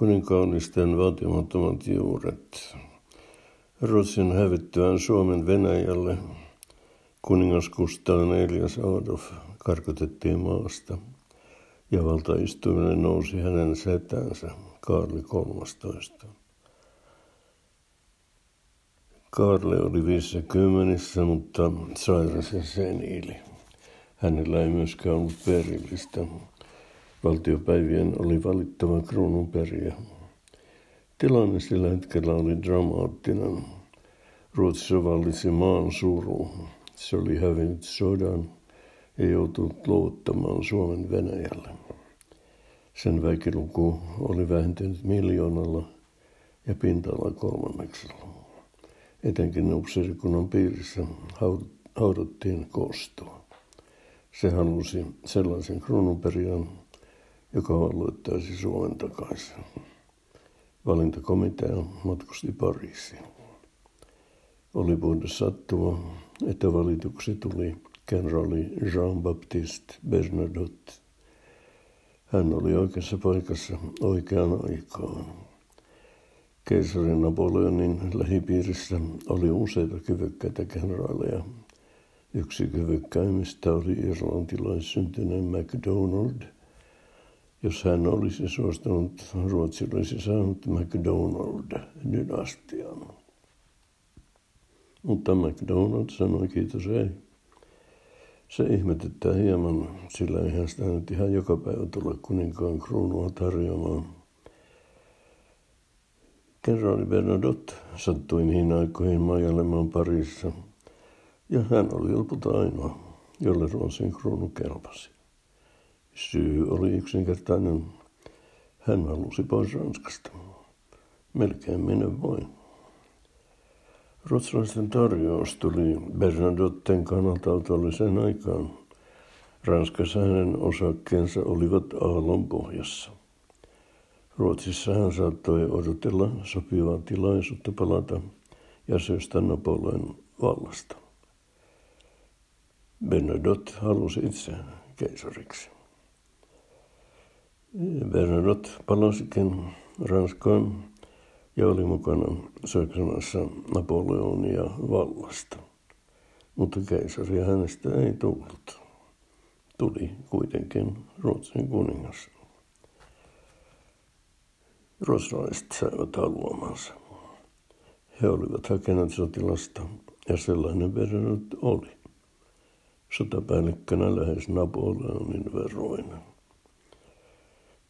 Kuninkaallisten vaatimattomat juuret. Ruotsin hävittyään Suomen Venäjälle kuningas Gustav Elias Adolf karkotettiin maasta ja valtaistuimelle nousi hänen setänsä Kaarli 13. Kaarle oli viissä kymmenissä, mutta sairas ja seniili. Hänellä ei myöskään ollut perillistä. Valtiopäivien oli valittava kruununperiä. Tilanne sillä hetkellä oli dramaattinen. Ruotsissa vallitsi maan suru. Se oli hävinnyt sodan ja joutunut luottamaan Suomen Venäjälle. Sen väkiluku oli vähentynyt miljoonalla ja pinta-ala kolmanneksella. Etenkin upseerikunnan piirissä haudottiin kostoa. Se halusi sellaisen kruununperian, joka valloittaisi Suomen takaisin. Valintakomitea matkusti Pariisiin. Oli puhunut sattuma, että valituksi tuli kenraali Jean-Baptiste Bernadotte. Hän oli oikeassa paikassa oikeaan aikaan. Keisari Napoleonin lähipiirissä oli useita kyvykkäitä kenraaleja. Yksi kyvykkäimmistä oli irlantilaissyntyinen MacDonald. Jos hän olisi suostunut, Ruotsi olisi saanut MacDonald-dynastian. Mutta MacDonald sanoi kiitos ei. Se ihmetyttää hieman, sillä eihän sitä nyt ihan joka päivä tule kuninkaan kruunua tarjoamaan. Kenraali Bernadotte sattui niihin aikoihin majailemaan parissa, ja hän oli lopulta ainoa, jolle Ruotsin kruunu kelpasi. Syy oli yksinkertainen. Hän halusi pois Ranskasta. Melkein minne voin. Ruotsalaisten tarjous tuli Bernadotten kannalta otolliseen aikaan. Ranskassa hänen osakkeensa olivat aallon pohjassa. Ruotsissa hän saattoi odotella sopivaa tilaisuutta palata ja syystä Napoleon vallasta. Bernadotte halusi itse keisariksi. Bernadotte palasikin Ranskaan ja oli mukana Saksanassa Napoleonia vallasta. Mutta keisari hänestä ei tullut. Tuli kuitenkin Ruotsin kuningas. Ruotsalaiset saivat haluamansa. He olivat hakeneet sotilasta ja sellainen Bernadotte oli. Sotapäällikkönä lähes Napoleonin verroinen.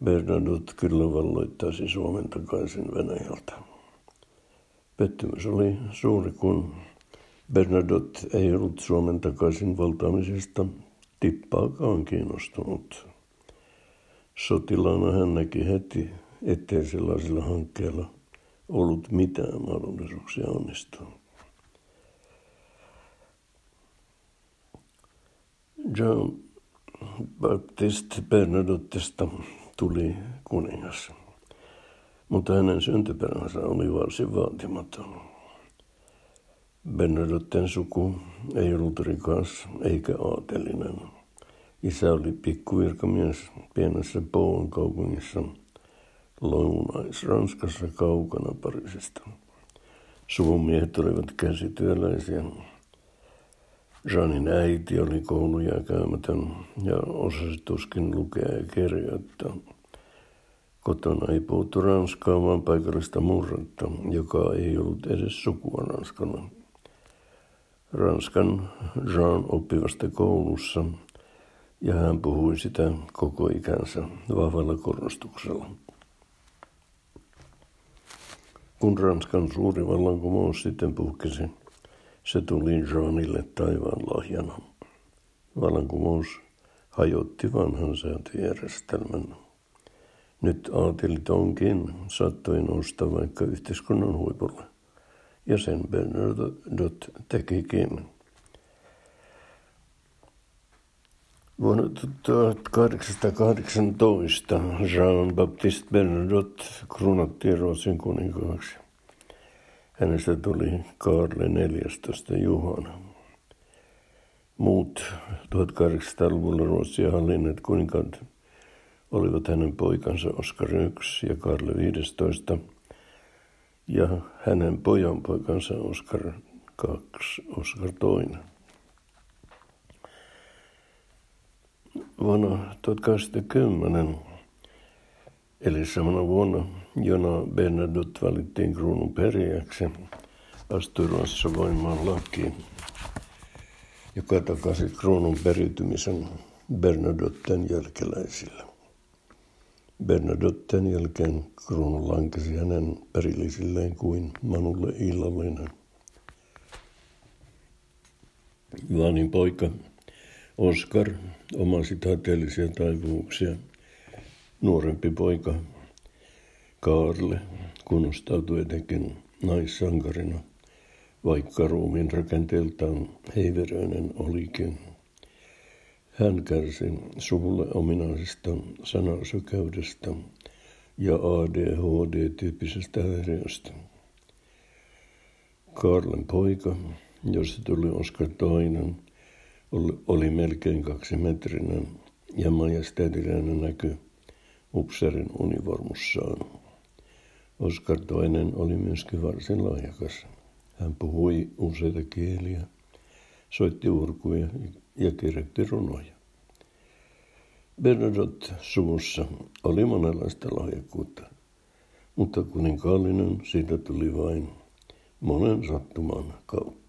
Bernadotte kyllä valloittaisi Suomen takaisin Venäjältä. Pettymys oli suuri, kun Bernadotte ei ollut Suomen takaisin valtaamisesta tippaakaan kiinnostunut. Sotilaana hän näki heti, ettei sellaisilla hankkeilla ollut mitään mahdollisuuksia onnistua. Jean Baptiste Bernadottesta tuli kuningas. Mutta hänen syntyperänsä oli varsin vaatimaton. Bernadotten suku ei ollut rikas eikä aatelinen. Isä oli pikkuvirkamies pienessä Poon kaupungissa Lounais-Ranskassa kaukana Pariisista. Suvumiehet olivat käsityöläisiä. Janin äiti oli kouluja käymätön ja osasi tuskin lukea ja kirjoittaa. Kotona ei puhuttu ranskaa, vaan paikallista murretta, joka ei ollut edes sukua ranskana. Ranskan Jean oppi vasta koulussa ja hän puhui sitä koko ikänsä vahvalla korostuksella. Kun Ranskan suuri vallankumous sitten puhkesi, se tuli Jeanille taivaan lahjana. Vallankumous hajotti vanhan säätöjärjestelmän. Nyt aatelit onkin saattoi nousta vaikka yhteiskunnan huipulle. Ja sen Bernadotte tekikin. Vuonna 1818 Jean-Baptiste Bernadotte kruunattiin Ruotsin kuninkaaksi. Hänestä tuli Karle 14. Juhana. Muut 1800-luvulla Ruotsia hallinneet kuninkaat olivat hänen poikansa Oskar 1 ja Karle 15 ja hänen pojan poikansa Oskar 2, Oskar 2. Vuonna 1810, eli samana vuonna, jona Bernadotte valittiin kruunun perijäksi, astui Ruotsissa voimaan laki, joka takasi kruunun periytymisen Bernadotten jälkeläisille. Bernadotten jälkeen kruunu lankesi hänen perillisilleen kuin Manulle illallinen. Juanin poika Oskar omasi taiteellisia taipumuksia. Nuorempi poika Kaarle kunnostautui etenkin naissankarina, vaikka ruumiin rakenteeltaan heiveröinen olikin. Hän kärsi suvulle ominaisesta sanasökäydestä ja ADHD-tyyppisestä häiriöstä. Karlen poika, josta tuli Oskar toinen, oli melkein kaksimetrinen ja majesteetillinen näky upserin univormussaan. Oskar toinen oli myöskin varsin lahjakas. Hän puhui useita kieliä, soitti urkuja ja kirjoitti runoja. Bernadotte-suvussa oli monenlaista lahjakkuutta, mutta kuninkaallinen siitä tuli vain monen sattuman kautta.